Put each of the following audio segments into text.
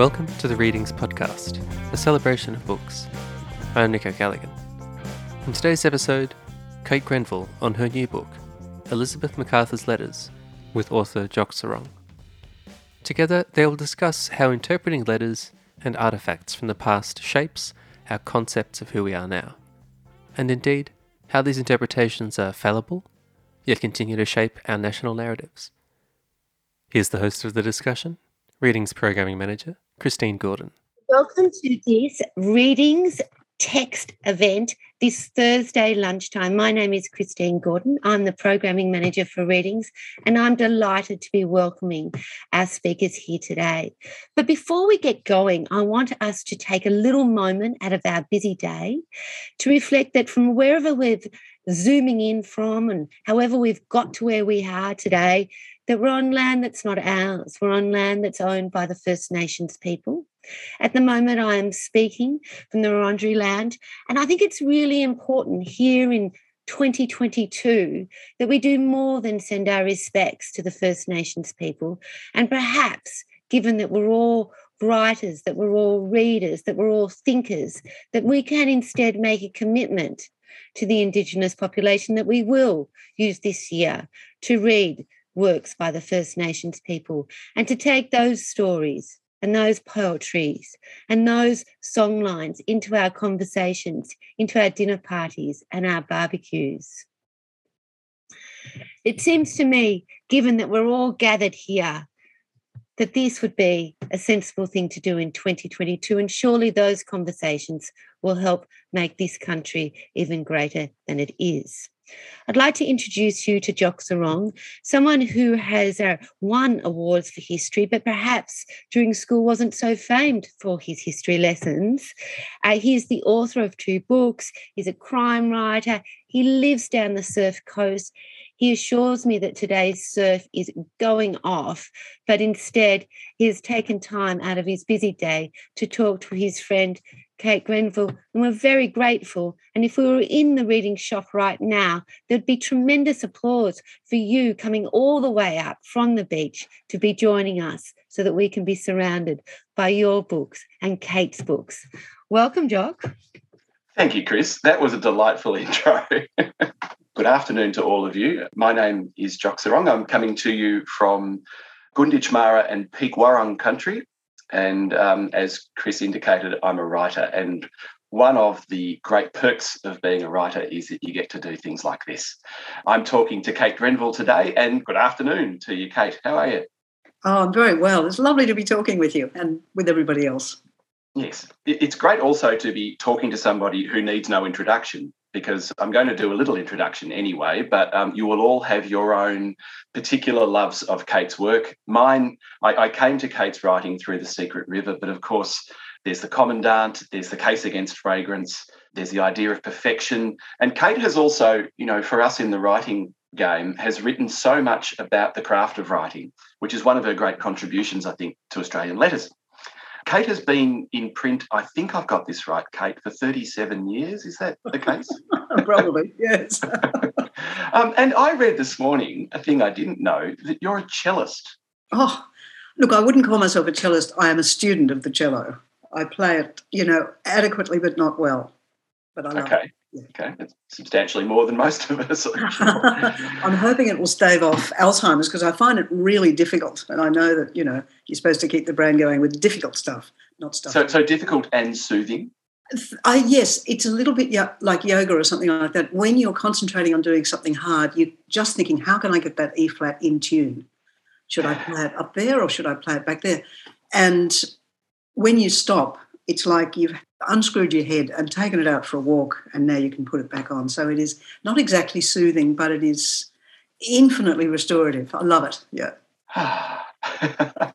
Welcome to the Readings Podcast, a celebration of books. I'm Nico Callaghan. In today's episode, Kate Grenville on her new book, Elizabeth Macarthur's Letters, with author Jock Serong. Together, they will discuss how interpreting letters and artifacts from the past shapes our concepts of who we are now, and indeed, how these interpretations are fallible, yet continue to shape our national narratives. Here's the host of the discussion, Readings Programming Manager, Christine Gordon. Welcome to this Readings text event this Thursday lunchtime. My name is Christine Gordon. I'm the programming manager for Readings, and I'm delighted to be welcoming our speakers here today. But before we get going, I want us to take a little moment out of our busy day to reflect that from wherever we're zooming in from and however we've got to where we are today, that we're on land that's not ours. We're on land that's owned by the First Nations people. At the moment, I am speaking from the Wurundjeri land, and I think it's really important here in 2022 that we do more than send our respects to the First Nations people. And perhaps, given that we're all writers, that we're all readers, that we're all thinkers, that we can instead make a commitment to the Indigenous population that we will use this year to read works by the First Nations people and to take those stories and those poetries and those songlines into our conversations, into our dinner parties and our barbecues. It seems to me, given that we're all gathered here, that this would be a sensible thing to do in 2022. And surely those conversations will help make this country even greater than it is. I'd like to introduce you to Jock Serong, someone who has uh, won awards for history, but perhaps during school wasn't so famed for his history lessons. Uh, he's the author of two books, he's a crime writer, he lives down the surf coast. He assures me that today's surf is going off, but instead he has taken time out of his busy day to talk to his friend Kate Grenville, and we're very grateful. And if we were in the reading shop right now, there'd be tremendous applause for you coming all the way up from the beach to be joining us so that we can be surrounded by your books and Kate's books. Welcome, Jock. Thank you, Chris. That was a delightful intro. Good afternoon to all of you. My name is Jock Serong. I'm coming to you from Gunditj Mara and Peek Wurrung country and um, as Chris indicated, I'm a writer. And one of the great perks of being a writer is that you get to do things like this. I'm talking to Kate Grenville today, and good afternoon to you, Kate. How are you? Oh, I'm very well. It's lovely to be talking with you and with everybody else. Yes. It's great also to be talking to somebody who needs no introduction because I'm going to do a little introduction anyway, but um, you will all have your own particular loves of Kate's work. Mine, I, I, came to Kate's writing through The Secret River, but of course, there's The Commandant, there's The Case Against Fragrance, there's the idea of perfection. And Kate has also, you know, for us in the writing game, has written so much about the craft of writing, which is one of her great contributions, I think, to Australian letters. Kate has been in print, I think I've got this right, Kate, for 37 years. Is that the case? Probably, yes. um, and I read this morning a thing I didn't know that you're a cellist. Oh, look, I wouldn't call myself a cellist. I am a student of the cello. I play it, you know, adequately but not well. But I love okay. it. Okay, it's substantially more than most of us. I'm hoping it will stave off Alzheimer's because I find it really difficult, and I know that you know you're supposed to keep the brain going with difficult stuff, not stuff. So, so difficult and soothing. I, yes, it's a little bit like yoga or something like that. When you're concentrating on doing something hard, you're just thinking, how can I get that E flat in tune? Should I play it up there or should I play it back there? And when you stop, it's like you've unscrewed your head and taken it out for a walk, and now you can put it back on. So it is not exactly soothing, but it is infinitely restorative. I love it. Yeah.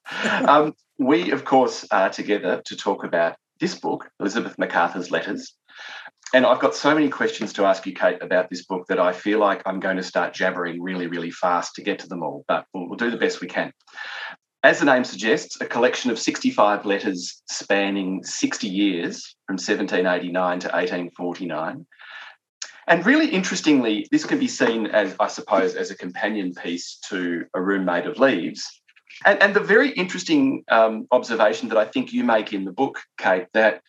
um, we, of course, are together to talk about this book, Elizabeth Macarthur's Letters. And I've got so many questions to ask you, Kate, about this book that I feel like I'm going to start jabbering really, really fast to get to them all, but we'll, we'll do the best we can. As the name suggests, a collection of 65 letters spanning 60 years from 1789 to 1849. And really interestingly, this can be seen as, I suppose, as a companion piece to A Room Made of Leaves, And, and the very interesting um, observation that I think you make in the book, Kate, that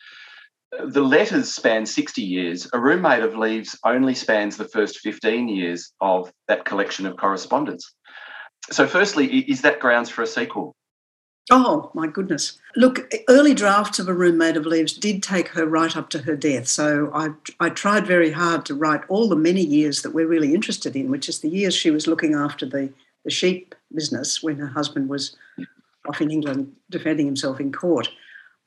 the letters span 60 years. A Room Made of Leaves only spans the first 15 years of that collection of correspondence. So, firstly, is that grounds for a sequel? Oh, my goodness. Look, early drafts of A Room Made of Leaves did take her right up to her death. So I, I tried very hard to write all the many years that we're really interested in, which is the years she was looking after the, the sheep business when her husband was off in England defending himself in court.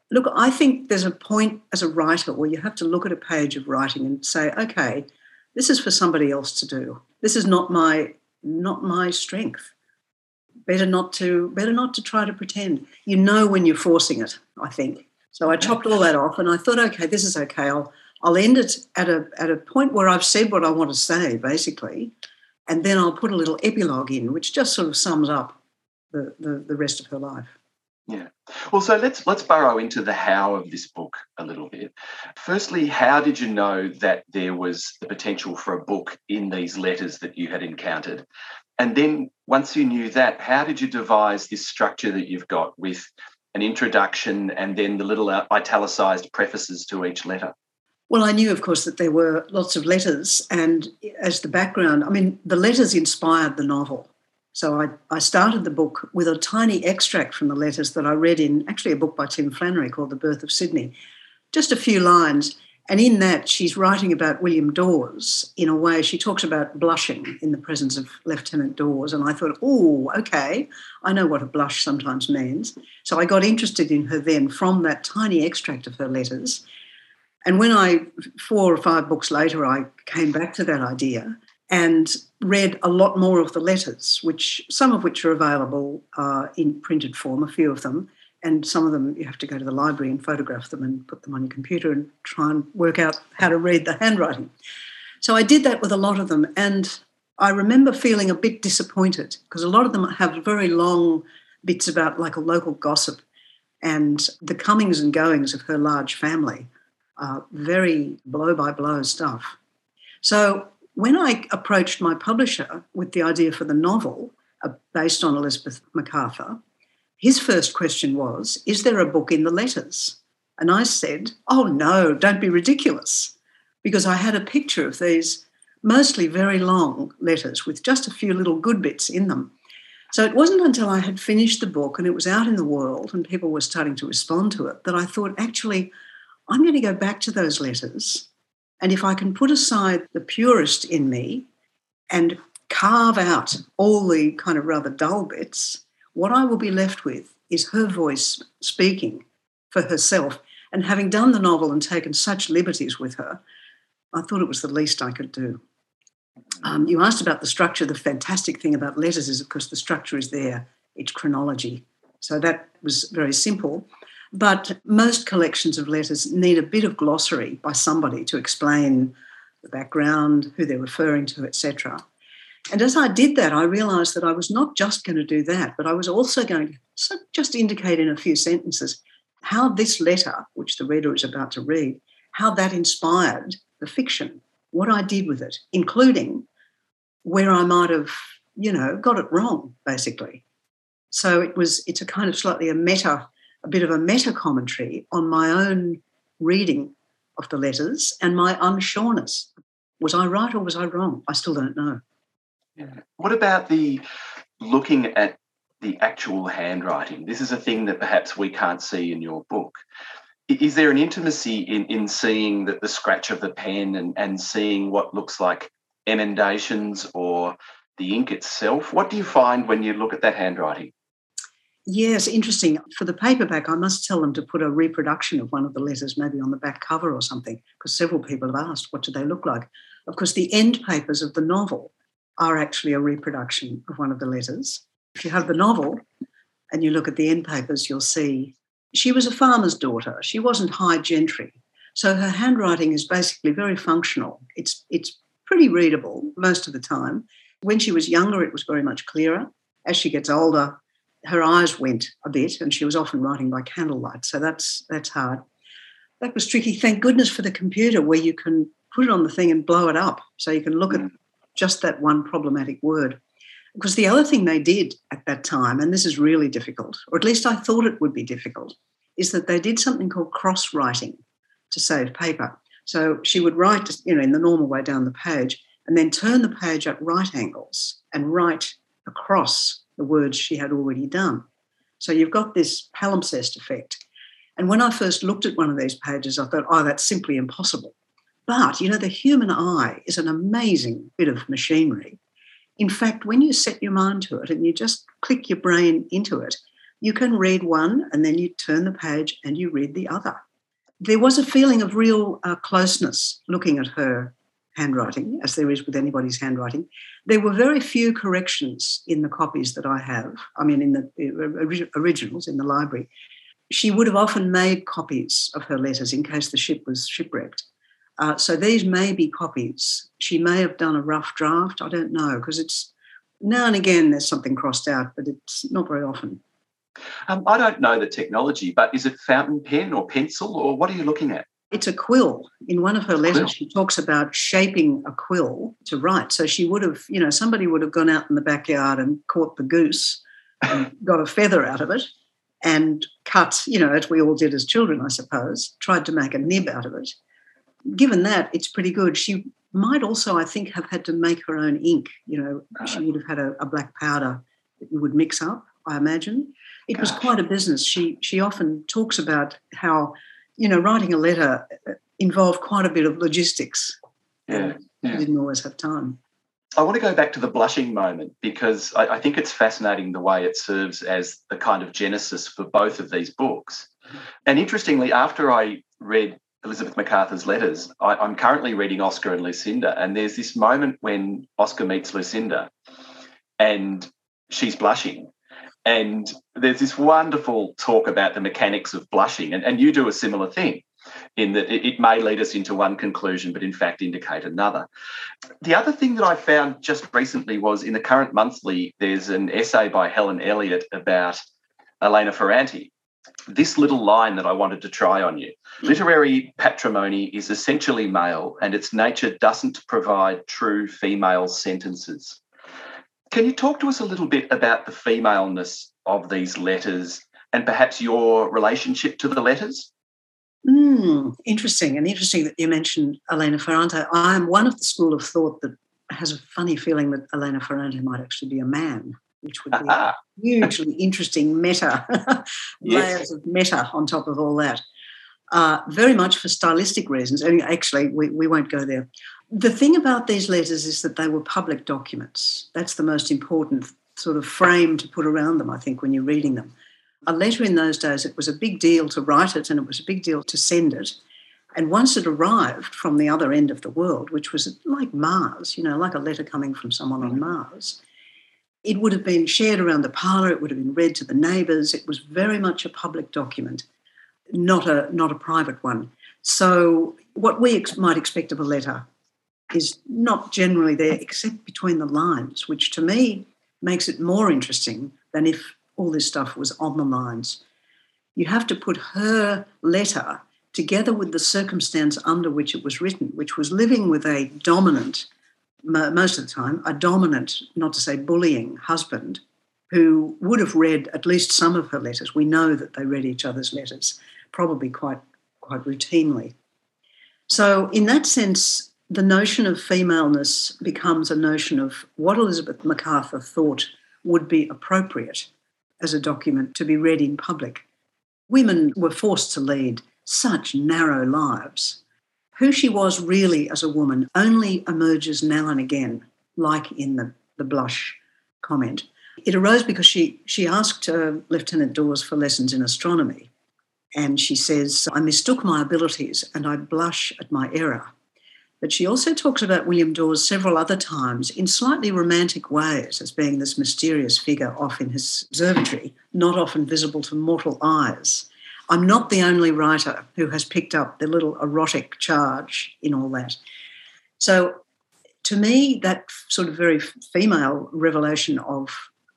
Look, I think there's a point as a writer where you have to look at a page of writing and say, okay, this is for somebody else to do. This is not my not my strength better not to better not to try to pretend. You know when you're forcing it, I think. So I chopped all that off and I thought, okay, this is okay. I'll I'll end it at a at a point where I've said what I want to say, basically, and then I'll put a little epilogue in, which just sort of sums up the, the, the rest of her life. Yeah. Well, so let's let's burrow into the how of this book a little bit. Firstly, how did you know that there was the potential for a book in these letters that you had encountered? And then once you knew that, how did you devise this structure that you've got with an introduction and then the little uh, italicized prefaces to each letter? Well, I knew, of course, that there were lots of letters, and as the background, I mean, the letters inspired the novel. So I, I started the book with a tiny extract from the letters that I read in actually a book by Tim Flannery called The Birth of Sydney. Just a few lines. And in that, she's writing about William Dawes in a way, she talks about blushing in the presence of Lieutenant Dawes. And I thought, oh, okay, I know what a blush sometimes means. So I got interested in her then from that tiny extract of her letters. And when I, four or five books later, I came back to that idea and read a lot more of the letters, which some of which are available uh, in printed form, a few of them, and some of them you have to go to the library and photograph them and put them on your computer and try and work out how to read the handwriting. So I did that with a lot of them, and I remember feeling a bit disappointed because a lot of them have very long bits about like a local gossip and the comings and goings of her large family, very blow by blow stuff. So when I approached my publisher with the idea for the novel uh, based on Elizabeth Macarthur, his first question was, Is there a book in the letters? And I said, Oh, no, don't be ridiculous. Because I had a picture of these mostly very long letters with just a few little good bits in them. So it wasn't until I had finished the book and it was out in the world and people were starting to respond to it that I thought, actually, I'm going to go back to those letters. And if I can put aside the purist in me and carve out all the kind of rather dull bits, what I will be left with is her voice speaking for herself. And having done the novel and taken such liberties with her, I thought it was the least I could do. Um, you asked about the structure. The fantastic thing about letters is, of course, the structure is there, it's chronology. So that was very simple. But most collections of letters need a bit of glossary by somebody to explain the background, who they're referring to, etc. And as I did that, I realized that I was not just going to do that, but I was also going to just indicate in a few sentences how this letter, which the reader is about to read, how that inspired the fiction, what I did with it, including where I might have, you know, got it wrong, basically. So it was, it's a kind of slightly a meta, a bit of a meta commentary on my own reading of the letters and my unsureness. Was I right or was I wrong? I still don't know. What about the looking at the actual handwriting? This is a thing that perhaps we can't see in your book. Is there an intimacy in, in seeing the, the scratch of the pen and, and seeing what looks like emendations or the ink itself? What do you find when you look at that handwriting? Yes, interesting. For the paperback, I must tell them to put a reproduction of one of the letters maybe on the back cover or something, because several people have asked, what do they look like? Of course, the end papers of the novel are actually a reproduction of one of the letters. If you have the novel and you look at the end papers, you'll see she was a farmer's daughter. She wasn't high gentry. So her handwriting is basically very functional. It's, it's pretty readable most of the time. When she was younger, it was very much clearer. As she gets older, her eyes went a bit and she was often writing by candlelight. So that's, that's hard. That was tricky. Thank goodness for the computer where you can put it on the thing and blow it up so you can look at mm. Just that one problematic word. Because the other thing they did at that time, and this is really difficult, or at least I thought it would be difficult, is that they did something called cross writing to save paper. So she would write, you know, in the normal way down the page, and then turn the page at right angles and write across the words she had already done. So you've got this palimpsest effect. And when I first looked at one of these pages, I thought, oh, that's simply impossible. But, you know, the human eye is an amazing bit of machinery. In fact, when you set your mind to it and you just click your brain into it, you can read one and then you turn the page and you read the other. There was a feeling of real uh, closeness looking at her handwriting, as there is with anybody's handwriting. There were very few corrections in the copies that I have, I mean, in the uh, originals in the library. She would have often made copies of her letters in case the ship was shipwrecked. Uh, so these may be copies. She may have done a rough draft. I don't know because it's now and again there's something crossed out, but it's not very often. Um, I don't know the technology, but is it fountain pen or pencil or what are you looking at? It's a quill. In one of her letters, quill. she talks about shaping a quill to write. So she would have, you know, somebody would have gone out in the backyard and caught the goose and got a feather out of it and cut, you know, as we all did as children, I suppose, tried to make a nib out of it given that, it's pretty good. She might also, I think, have had to make her own ink. You know, she would have had a, a black powder that you would mix up. I imagine it Gosh. was quite a business. She she often talks about how you know writing a letter uh, involved quite a bit of logistics. Yeah, yeah. didn't always have time. I want to go back to the blushing moment because I, I, think it's fascinating the way it serves as the kind of genesis for both of these books. And interestingly, after I read Elizabeth Macarthur's letters. I, am currently reading Oscar and Lucinda, and there's this moment when Oscar meets Lucinda and she's blushing. And there's this wonderful talk about the mechanics of blushing. And, and you do a similar thing in that it, may lead us into one conclusion, but in fact indicate another. The other thing that I found just recently was in the current monthly, there's an essay by Helen Elliott about Elena Ferrante this little line that I wanted to try on you. Literary patrimony is essentially male, and its nature doesn't provide true female sentences. Can you talk to us a little bit about the femaleness of these letters and perhaps your relationship to the letters? Mm, interesting, and interesting that you mentioned Elena Ferrante. I'm one of the school of thought that has a funny feeling that Elena Ferrante might actually be a man which would be hugely interesting meta layers yes. of meta on top of all that. Uh, very much for stylistic reasons. And actually, we, we won't go there. The thing about these letters is that they were public documents. That's the most important sort of frame to put around them, I think, when you're reading them. A letter in those days, it was a big deal to write it and it was a big deal to send it. And once it arrived from the other end of the world, which was like Mars, you know, like a letter coming from someone on Mars, it would have been shared around the parlour, it would have been read to the neighbours. It was very much a public document, not a, not a private one. So, what we ex- might expect of a letter is not generally there except between the lines, which to me makes it more interesting than if all this stuff was on the lines. You have to put her letter together with the circumstance under which it was written, which was living with a dominant most of the time, a dominant, not to say bullying, husband who would have read at least some of her letters. We know that they read each other's letters, probably quite, quite routinely. So, in that sense, the notion of femaleness becomes a notion of what Elizabeth Macarthur thought would be appropriate as a document to be read in public. Women were forced to lead such narrow lives who she was really as a woman only emerges now and again, like in the, the blush comment. It arose because she, she asked uh, Lieutenant Dawes for lessons in astronomy. And she says, I mistook my abilities and I blush at my error. But she also talks about William Dawes several other times in slightly romantic ways as being this mysterious figure off in his observatory, not often visible to mortal eyes. I'm not the only writer who has picked up the little erotic charge in all that. So, to me, that sort of very female revelation of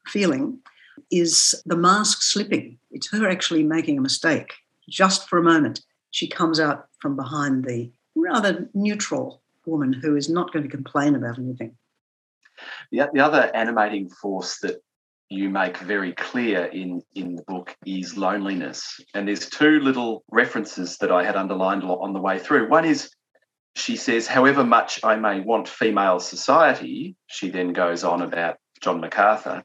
feeling is the mask slipping. It's her actually making a mistake. Just for a moment, she comes out from behind the rather neutral woman who is not going to complain about anything. The, the other animating force that you make very clear in, in the book is loneliness. And there's two little references that I had underlined a lot on the way through. One is she says, however much I may want female society, she then goes on about John Macarthur.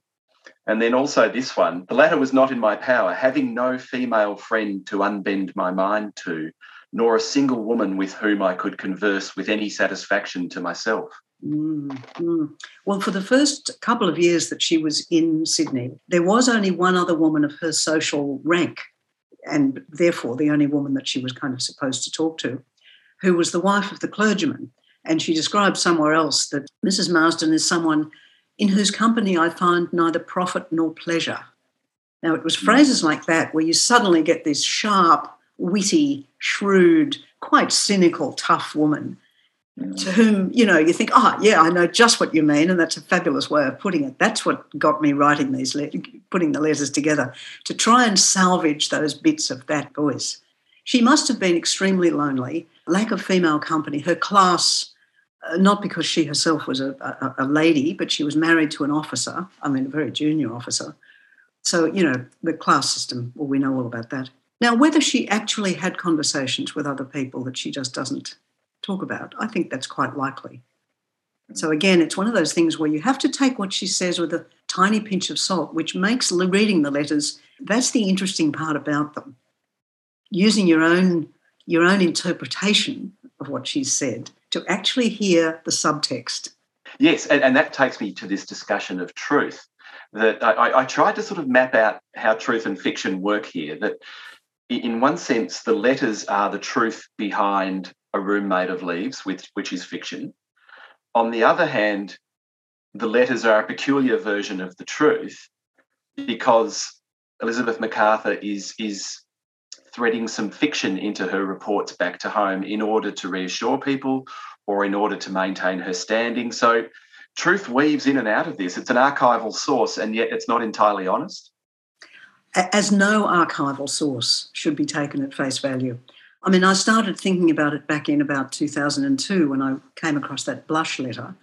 And then also this one, the latter was not in my power, having no female friend to unbend my mind to, nor a single woman with whom I could converse with any satisfaction to myself. Mm-hmm. Well, for the first couple of years that she was in Sydney, there was only one other woman of her social rank, and therefore the only woman that she was kind of supposed to talk to, who was the wife of the clergyman. And she described somewhere else that Mrs. Marsden is someone in whose company I find neither profit nor pleasure. Now, it was hmm. phrases like that where you suddenly get this sharp, witty, shrewd, quite cynical, tough woman to whom, you know, you think, oh, yeah, I know just what you mean. And that's a fabulous way of putting it. That's what got me writing these, putting the letters together to try and salvage those bits of that voice. She must have been extremely lonely, lack of female company. Her class, uh, not because she herself was a, a, a lady, but she was married to an officer, I mean, a very junior officer. So, you know, the class system, well, we know all about that. Now, whether she actually had conversations with other people that she just doesn't talk about. I think that's quite likely. So again, it's one of those things where you have to take what she says with a tiny pinch of salt, which makes reading the letters. That's the interesting part about them. Using your own your own interpretation of what she said to actually hear the subtext. Yes, and, and that takes me to this discussion of truth. That I, I tried to sort of map out how truth and fiction work here. That in one sense, the letters are the truth behind a room made of leaves, which, which is fiction. On the other hand, the letters are a peculiar version of the truth because Elizabeth Macarthur is, is threading some fiction into her reports back to home in order to reassure people or in order to maintain her standing. So truth weaves in and out of this. It's an archival source, and yet it's not entirely honest. As no archival source should be taken at face value. I mean, I started thinking about it back in about 2002 when I came across that blush letter.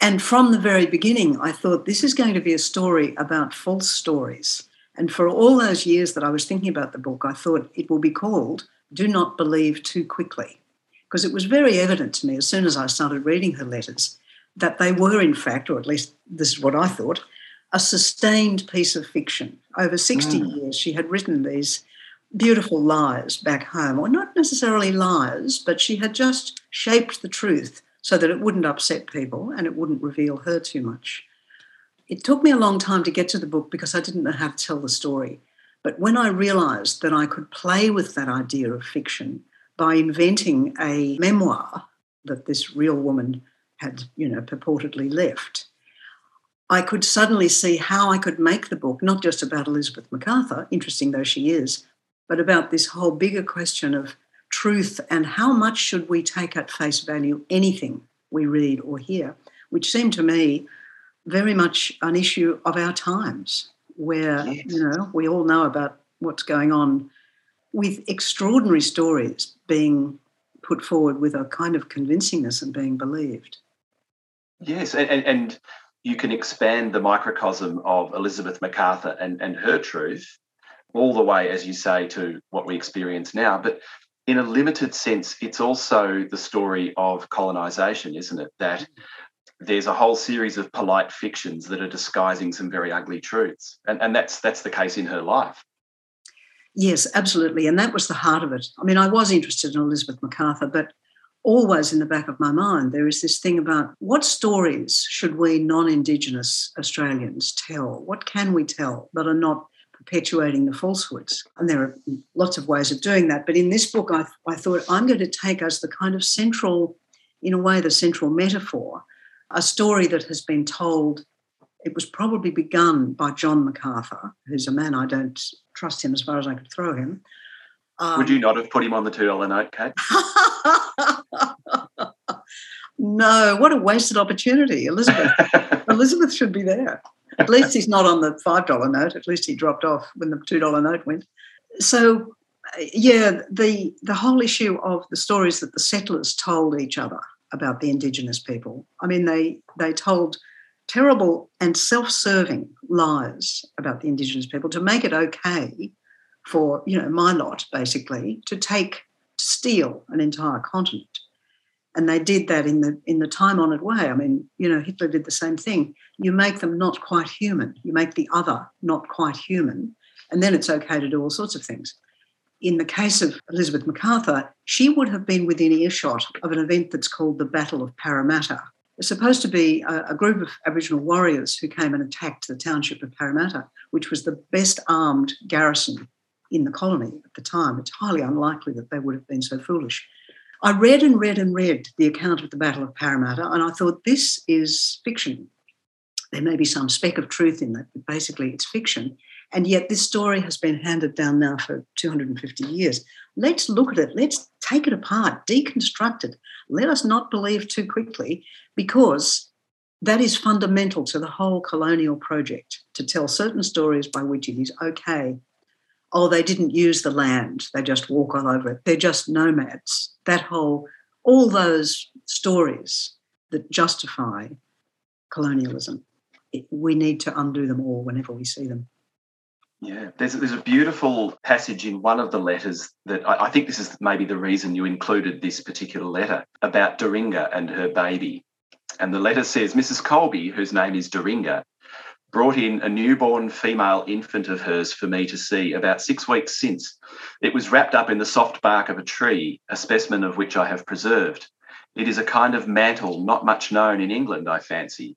And from the very beginning, I thought this is going to be a story about false stories. And for all those years that I was thinking about the book, I thought it will be called Do Not Believe Too Quickly. Because it was very evident to me as soon as I started reading her letters that they were, in fact, or at least this is what I thought, a sustained piece of fiction. Over 60 mm. years, she had written these beautiful lies back home, or not necessarily lies, but she had just shaped the truth so that it wouldn't upset people and it wouldn't reveal her too much. It took me a long time to get to the book because I didn't know how to tell the story. But when I realised that I could play with that idea of fiction by inventing a memoir that this real woman had, you know, purportedly left, I could suddenly see how I could make the book not just about Elizabeth Macarthur, interesting though she is, but about this whole bigger question of truth and how much should we take at face value anything we read or hear, which seemed to me very much an issue of our times, where yes. you know we all know about what's going on with extraordinary stories being put forward with a kind of convincingness and being believed. Yes, and, and, and you can expand the microcosm of Elizabeth Macarthur and, and her truth all the way, as you say, to what we experience now. But in a limited sense, it's also the story of colonization, isn't it? That there's a whole series of polite fictions that are disguising some very ugly truths. And, and that's that's the case in her life. Yes, absolutely. And that was the heart of it. I mean, I was interested in Elizabeth Macarthur, but always in the back of my mind, there is this thing about what stories should we non Indigenous Australians tell? What can we tell that are not perpetuating the falsehoods. And there are lots of ways of doing that. But in this book, I, I thought I'm going to take as the kind of central, in a way, the central metaphor, a story that has been told. It was probably begun by John Macarthur, who's a man I don't trust him as far as I could throw him. Um, Would you not have put him on the $2 note, Kate? no, what a wasted opportunity. Elizabeth Elizabeth should be there. At least he's not on the $5 note. At least he dropped off when the $2 note went. So, yeah, the, the whole issue of the stories that the settlers told each other about the Indigenous people. I mean, they, they told terrible and self-serving lies about the Indigenous people to make it okay for you know my lot basically to take steal an entire continent and they did that in the in the time honored way. I mean you know hitler did the same thing. You make them not quite human. You make the other not quite human and then it's okay to do all sorts of things. In the case of elizabeth macarthur she would have been within earshot of an event that's called the battle of parramatta. It's supposed to be a, a group of aboriginal warriors who came and attacked the township of parramatta which was the best armed garrison in the colony at the time. It's highly unlikely that they would have been so foolish I read and read and read the account of the Battle of Parramatta, and I thought this is fiction. There may be some speck of truth in that, but basically it's fiction. And yet this story has been handed down now for 250 years. Let's look at it. Let's take it apart, deconstruct it. Let us not believe too quickly, because that is fundamental to the whole colonial project to tell certain stories by which it is okay oh, they didn't use the land, they just walk all over it. They're just nomads. That whole, all those stories that justify colonialism, it, we need to undo them all whenever we see them. Yeah, there's, there's a beautiful passage in one of the letters that I, I think this is maybe the reason you included this particular letter about Doringa and her baby. And the letter says Mrs. Colby, whose name is Doringa, brought in a newborn female infant of hers for me to see about six weeks since. It was wrapped up in the soft bark of a tree, a specimen of which I have preserved. It is a kind of mantle not much known in England, I fancy.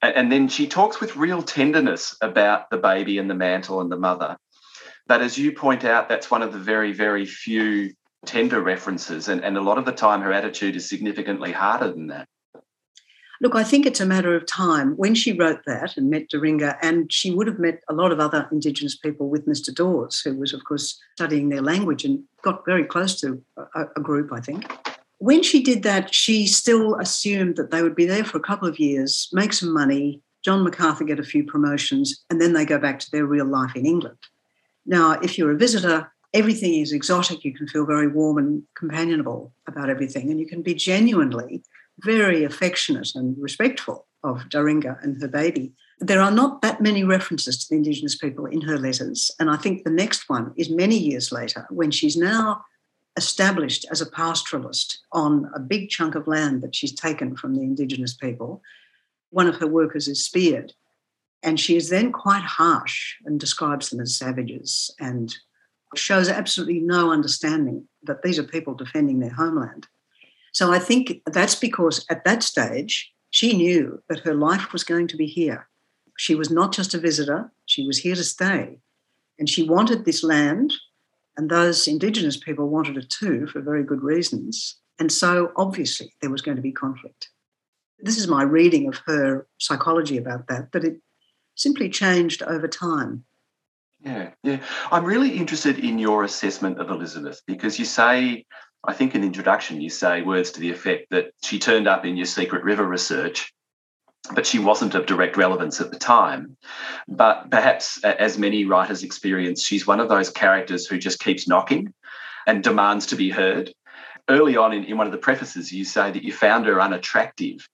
And then she talks with real tenderness about the baby and the mantle and the mother. But as you point out, that's one of the very, very few tender references. And, and a lot of the time, her attitude is significantly harder than that. Look, I think it's a matter of time. When she wrote that and met Doringa, and she would have met a lot of other Indigenous people with Mr. Dawes, who was, of course, studying their language and got very close to a, a group, I think. When she did that, she still assumed that they would be there for a couple of years, make some money, John Macarthur get a few promotions, and then they go back to their real life in England. Now, if you're a visitor, everything is exotic. You can feel very warm and companionable about everything, and you can be genuinely very affectionate and respectful of Doringa and her baby. There are not that many references to the Indigenous people in her letters. And I think the next one is many years later when she's now established as a pastoralist on a big chunk of land that she's taken from the Indigenous people. One of her workers is speared. And she is then quite harsh and describes them as savages and shows absolutely no understanding that these are people defending their homeland. So I think that's because at that stage, she knew that her life was going to be here. She was not just a visitor, she was here to stay. And she wanted this land, and those Indigenous people wanted it too for very good reasons. And so obviously there was going to be conflict. This is my reading of her psychology about that, but it simply changed over time. Yeah, yeah. I'm really interested in your assessment of Elizabeth because you say I think in the introduction you say words to the effect that she turned up in your Secret River research, but she wasn't of direct relevance at the time. But perhaps, as many writers experience, she's one of those characters who just keeps knocking and demands to be heard. Early on in, in one of the prefaces, you say that you found her unattractive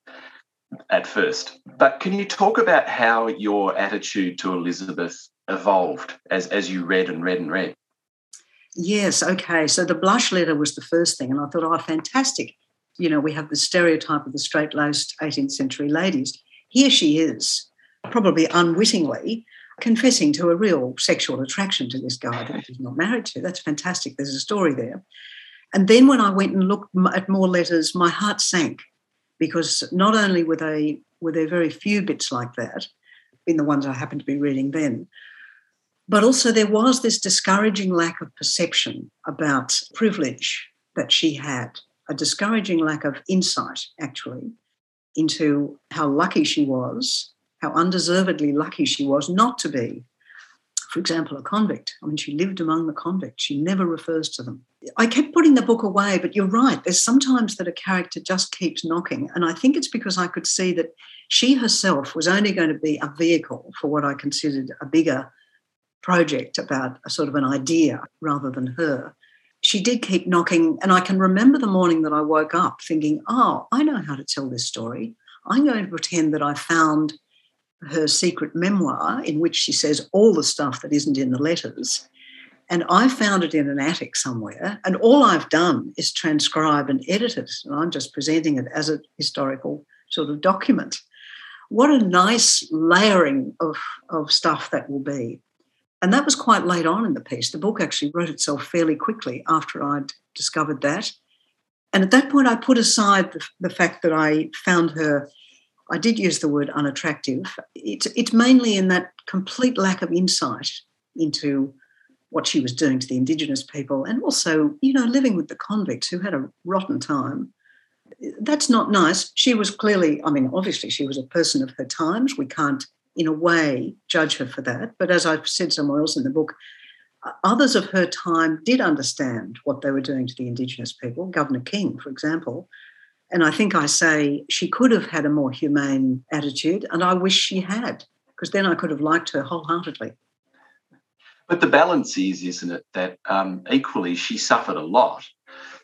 at first. But can you talk about how your attitude to Elizabeth evolved as, as you read and read and read? Yes, okay. So the blush letter was the first thing, and I thought, oh, fantastic. You know, we have the stereotype of the straight laced 18th century ladies. Here she is, probably unwittingly, confessing to a real sexual attraction to this guy that she's not married to. That's fantastic. There's a story there. And then when I went and looked at more letters, my heart sank because not only were they were there very few bits like that in the ones I happened to be reading then, but also, there was this discouraging lack of perception about privilege that she had, a discouraging lack of insight, actually, into how lucky she was, how undeservedly lucky she was not to be, for example, a convict. I mean, she lived among the convicts, she never refers to them. I kept putting the book away, but you're right. There's sometimes that a character just keeps knocking. And I think it's because I could see that she herself was only going to be a vehicle for what I considered a bigger project about a sort of an idea rather than her. She did keep knocking, and I can remember the morning that I woke up thinking, oh, I know how to tell this story. I'm going to pretend that I found her secret memoir in which she says all the stuff that isn't in the letters. And I found it in an attic somewhere. And all I've done is transcribe and edit it. And I'm just presenting it as a historical sort of document. What a nice layering of, of stuff that will be. And that was quite late on in the piece. The book actually wrote itself fairly quickly after I'd discovered that. And at that point, I put aside the, the fact that I found her, I did use the word unattractive. It's, it's mainly in that complete lack of insight into what she was doing to the Indigenous people and also, you know, living with the convicts who had a rotten time. That's not nice. She was clearly, I mean, obviously, she was a person of her times. We can't, in a way, judge her for that. But as I've said somewhere else in the book, others of her time did understand what they were doing to the Indigenous people, Governor King, for example. And I think I say she could have had a more humane attitude, and I wish she had, because then I could have liked her wholeheartedly. But the balance is, isn't it, that um, equally she suffered a lot.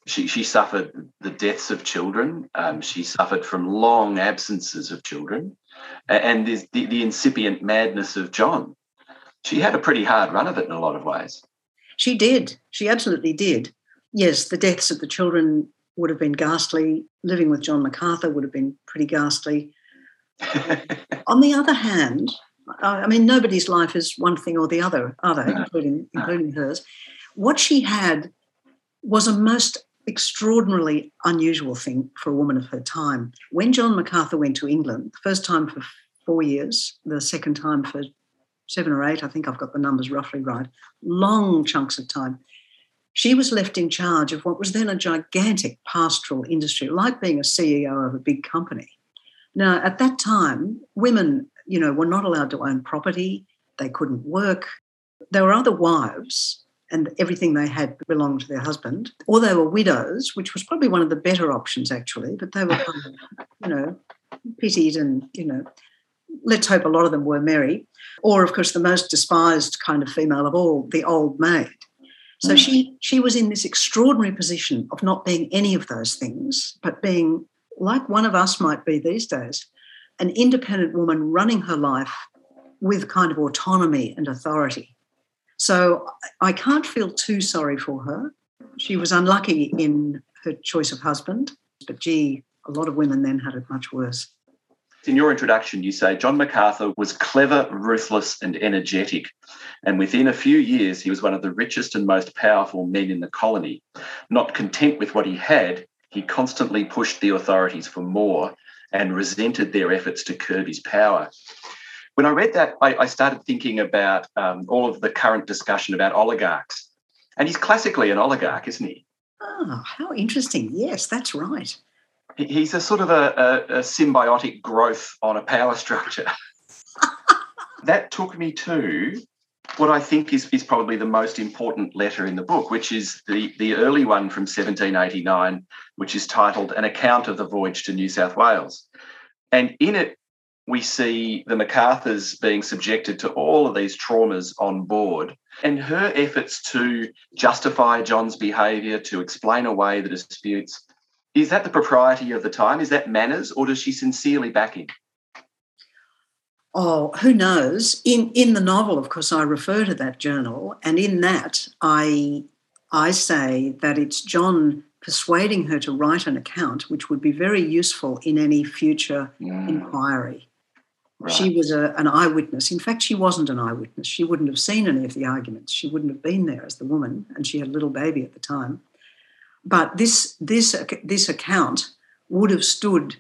She, she suffered the deaths of children. Um, she suffered from long absences of children, and the, the incipient madness of John she had a pretty hard run of it in a lot of ways. She did. She absolutely did. Yes, the deaths of the children would have been ghastly. Living with John Macarthur would have been pretty ghastly. On the other hand, I mean, nobody's life is one thing or the other, are they? No. Including no. including hers. What she had was a most extraordinarily unusual thing for a woman of her time. When John Macarthur went to England, the first time for four years, the second time for seven or eight, I think I've got the numbers roughly right, long chunks of time. She was left in charge of what was then a gigantic pastoral industry, like being a CEO of a big company. Now, at that time, women, you know, were not allowed to own property, they couldn't work. There were other wives, and everything they had belonged to their husband, or they were widows, which was probably one of the better options, actually, but they were kind of, you know, pitied and, you know, let's hope a lot of them were merry, or of course the most despised kind of female of all, the old maid. So mm. she she was in this extraordinary position of not being any of those things, but being like one of us might be these days, an independent woman running her life with kind of autonomy and authority. So I can't feel too sorry for her. She was unlucky in her choice of husband, but gee, a lot of women then had it much worse. In your introduction, you say John Macarthur was clever, ruthless, and energetic. And within a few years, he was one of the richest and most powerful men in the colony. Not content with what he had, he constantly pushed the authorities for more and resented their efforts to curb his power. When I read that, I, I started thinking about um, all of the current discussion about oligarchs. And he's classically an oligarch, isn't he? Oh, how interesting. Yes, that's right he's a sort of a, a, a symbiotic growth on a power structure. that took me to what I think is, is probably the most important letter in the book, which is the, the early one from 1789, which is titled An Account of the Voyage to New South Wales. And in it, we see the Macarthurs being subjected to all of these traumas on board, and her efforts to justify John's behaviour, to explain away the disputes, is that the propriety of the time? Is that manners, or does she sincerely back him? Oh, who knows? In in the novel, of course, I refer to that journal, and in that, I I say that it's John persuading her to write an account, which would be very useful in any future mm. inquiry. Right. She was a, an eyewitness. In fact, she wasn't an eyewitness. She wouldn't have seen any of the arguments. She wouldn't have been there as the woman, and she had a little baby at the time. But this this this account would have stood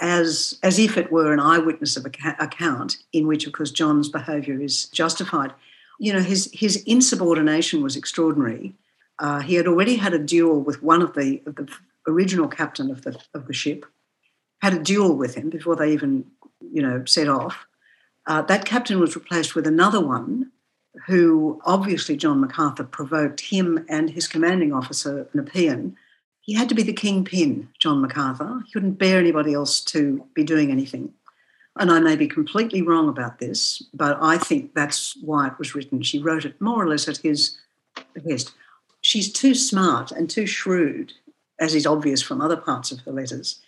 as as if it were an eyewitness of account in which, of course, John's behaviour is justified. You know, his his insubordination was extraordinary. Uh, he had already had a duel with one of the of the original captain of the of the ship. Had a duel with him before they even, you know, set off. Uh, that captain was replaced with another one who obviously John Macarthur provoked him and his commanding officer, Nepean. He had to be the kingpin, John Macarthur. He couldn't bear anybody else to be doing anything. And I may be completely wrong about this, but I think that's why it was written. She wrote it more or less at his behest. She's too smart and too shrewd, as is obvious from other parts of her letters,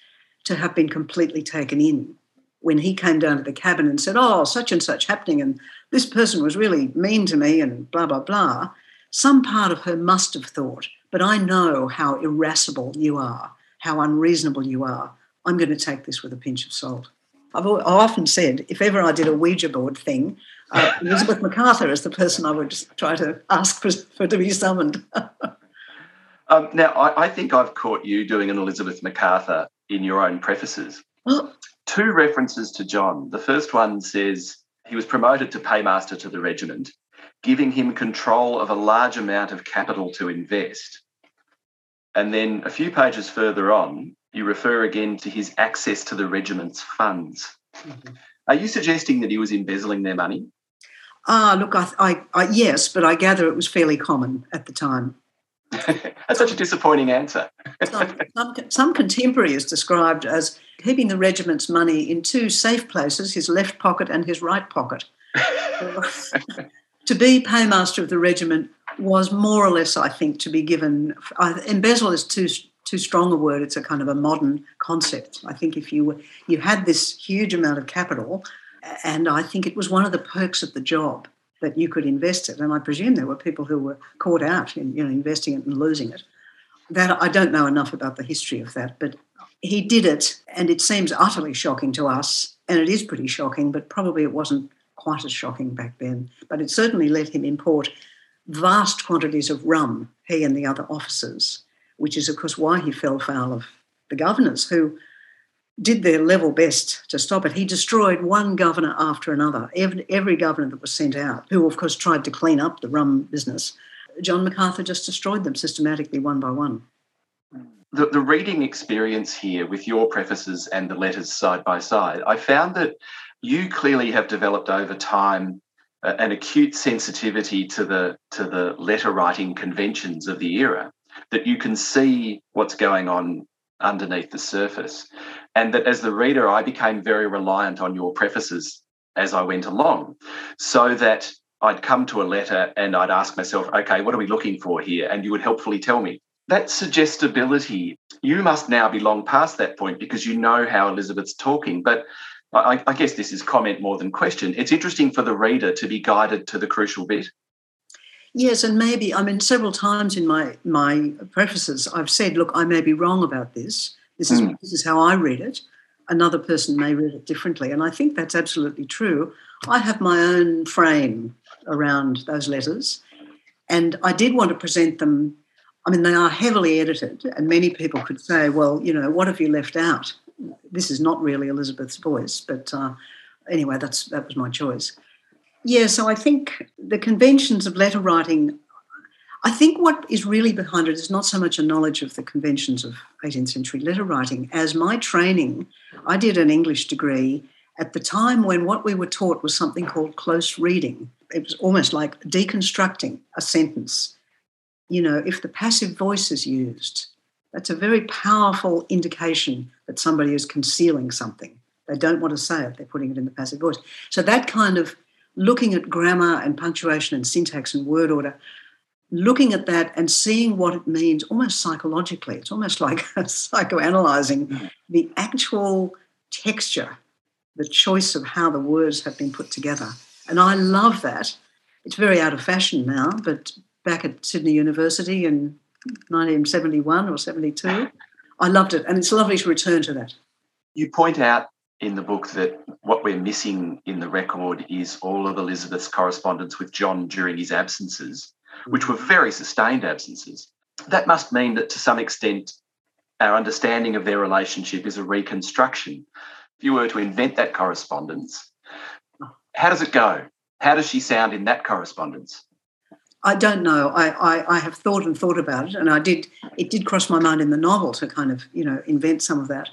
to have been completely taken in when he came down to the cabin and said, Oh, such and such happening, and this person was really mean to me, and blah, blah, blah. Some part of her must have thought, But I know how irascible you are, how unreasonable you are. I'm going to take this with a pinch of salt. I've often said, if ever I did a Ouija board thing, uh, Elizabeth Macarthur is the person I would try to ask for, for to be summoned. um, now, I, I, think I've caught you doing an Elizabeth Macarthur in your own prefaces. Two references to John. The first one says he was promoted to paymaster to the regiment, giving him control of a large amount of capital to invest. And then a few pages further on, you refer again to his access to the regiment's funds. Mm-hmm. Are you suggesting that he was embezzling their money? Ah, look, I, I, I, yes, but I gather it was fairly common at the time. That's such a disappointing answer. some, some, some contemporary is described as keeping the regiment's money in two safe places, his left pocket and his right pocket. to be paymaster of the regiment was more or less, I think, to be given. embezzle is too too strong a word. It's a kind of a modern concept. I think if you you had this huge amount of capital, and I think it was one of the perks of the job that you could invest it. And I presume there were people who were caught out in you know investing it and losing it. That I don't know enough about the history of that, but he did it, and it seems utterly shocking to us, and it is pretty shocking, but probably it wasn't quite as shocking back then. But it certainly let him import vast quantities of rum, he and the other officers, which is, of course, why he fell foul of the governors who did their level best to stop it. He destroyed one governor after another, every, every governor that was sent out, who, of course, tried to clean up the rum business. John Macarthur just destroyed them systematically, one by one. The, the reading experience here with your prefaces and the letters side by side, I found that you clearly have developed over time uh, an acute sensitivity to the to the letter writing conventions of the era that you can see what's going on underneath the surface. And that as the reader, I became very reliant on your prefaces as I went along, so that I'd come to a letter and I'd ask myself, okay, what are we looking for here? And you would helpfully tell me. That suggestibility, you must now be long past that point because you know how Elizabeth's talking. But I, I guess this is comment more than question. It's interesting for the reader to be guided to the crucial bit. Yes, and maybe I mean several times in my my prefaces I've said, look, I may be wrong about this. This is mm. this is how I read it. Another person may read it differently, and I think that's absolutely true. I have my own frame around those letters, and I did want to present them. I mean, they are heavily edited, and many people could say, well, you know, what have you left out? This is not really Elizabeth's voice, but uh, anyway, that's that was my choice. Yeah, so I think the conventions of letter writing, I think what is really behind it is not so much a knowledge of the conventions of 18th century letter writing as my training. I did an English degree at the time when what we were taught was something called close reading. It was almost like deconstructing a sentence. You know, if the passive voice is used, that's a very powerful indication that somebody is concealing something. They don't want to say it, they're putting it in the passive voice. So that kind of looking at grammar and punctuation and syntax and word order, looking at that and seeing what it means almost psychologically. It's almost like psychoanalyzing mm. the actual texture, the choice of how the words have been put together. And I love that. It's very out of fashion now, but back at Sydney University in 1971 or 72, I loved it. And it's lovely to return to that. You point out in the book that what we're missing in the record is all of Elizabeth's correspondence with John during his absences, which were very sustained absences. That must mean that to some extent, our understanding of their relationship is a reconstruction. If you were to invent that correspondence, how does it go? How does she sound in that correspondence? I don't know. I, I, I, have thought and thought about it, and I did. It did cross my mind in the novel to kind of you know invent some of that.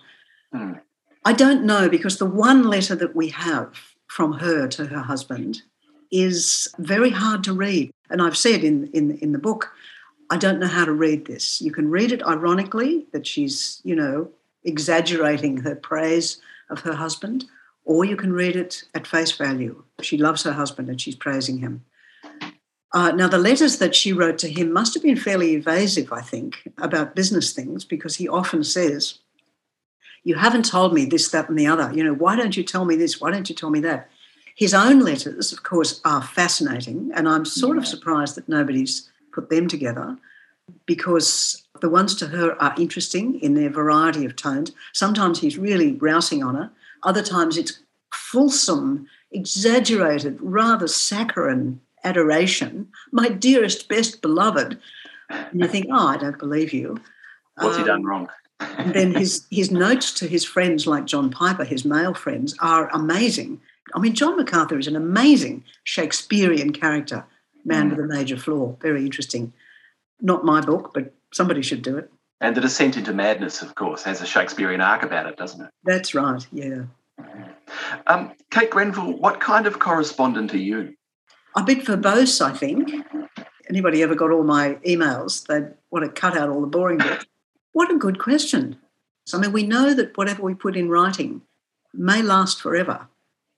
Mm. I don't know because the one letter that we have from her to her husband is very hard to read. And I've said in, in, in the book, I don't know how to read this. You can read it ironically, that she's, you know, exaggerating her praise of her husband, or you can read it at face value. She loves her husband and she's praising him. Uh, now, the letters that she wrote to him must have been fairly evasive, I think, about business things, because he often says, You haven't told me this, that, and the other. You know, why don't you tell me this? Why don't you tell me that? His own letters, of course, are fascinating, and I'm sort of surprised that nobody's put them together because the ones to her are interesting in their variety of tones. Sometimes he's really rousing on her, other times it's fulsome, exaggerated, rather saccharine adoration. My dearest, best beloved. And you think, oh, I don't believe you. What's um, he done wrong? And then his his notes to his friends like John Piper, his male friends, are amazing. I mean, John Macarthur is an amazing Shakespearean character, man with a major flaw. Very interesting. Not my book, but somebody should do it. And The Descent into Madness, of course, has a Shakespearean arc about it, doesn't it? That's right, yeah. Um, Kate Grenville, what kind of correspondent are you? A bit verbose, I think. Anybody ever got all my emails? They'd want to cut out all the boring bits. What a good question. So, I mean, we know that whatever we put in writing may last forever.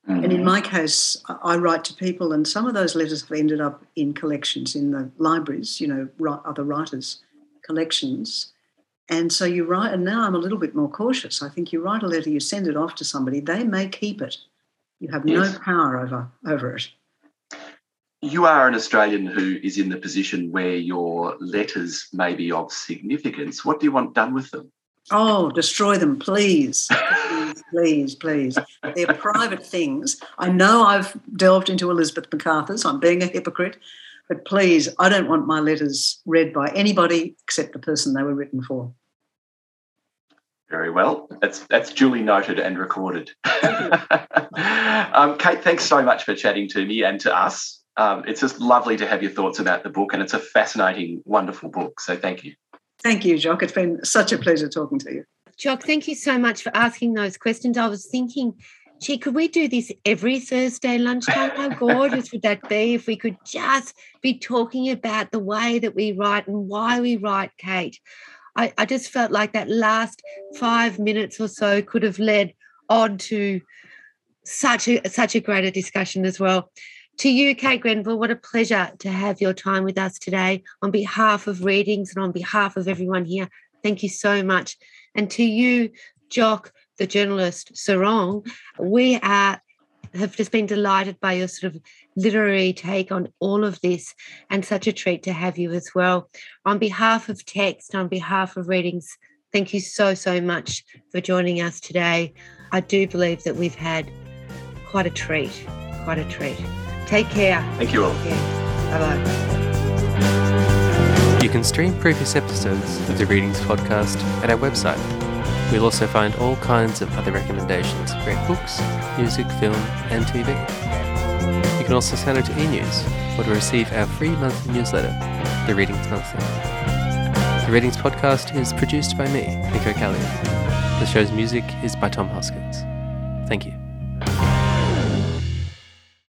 Mm-hmm. And in my case, I write to people, and some of those letters have ended up in collections in the libraries, you know, other writers' collections. And so you write, and now I'm a little bit more cautious. I think you write a letter, you send it off to somebody, they may keep it. You have yes. no power over, over it. You are an Australian who is in the position where your letters may be of significance. What do you want done with them? Oh, destroy them, please. please, please, please. They're private things. I know I've delved into Elizabeth Macarthur's. I'm being a hypocrite. But please, I don't want my letters read by anybody except the person they were written for. Very well. That's that's duly noted and recorded. um, Kate, thanks so much for chatting to me and to us. Um, it's just lovely to have your thoughts about the book, and it's a fascinating, wonderful book. So thank you. Thank you, Jock. It's been such a pleasure talking to you. Jock, thank you so much for asking those questions. I was thinking gee, could we do this every Thursday lunchtime? How gorgeous would that be if we could just be talking about the way that we write and why we write, Kate? I, I just felt like that last five minutes or so could have led on to such a such a greater discussion as well. To you, Kate Grenville, what a pleasure to have your time with us today. On behalf of Readings and on behalf of everyone here, thank you so much. And to you, Jock, the journalist Serong, we are have just been delighted by your sort of literary take on all of this and such a treat to have you as well. On behalf of Text, on behalf of Readings, thank you so, so much for joining us today. I do believe that we've had quite a treat, quite a treat. Take care. Thank you all. Bye bye. You can stream previous episodes of the Readings podcast at our website We'll also find all kinds of other recommendations great books, music, film, and TV. You can also sign up to e-news or to receive our free monthly newsletter, The Readings Monthly. The Readings podcast is produced by me, Nico Callaghan. The show's music is by Tom Hoskins. Thank you.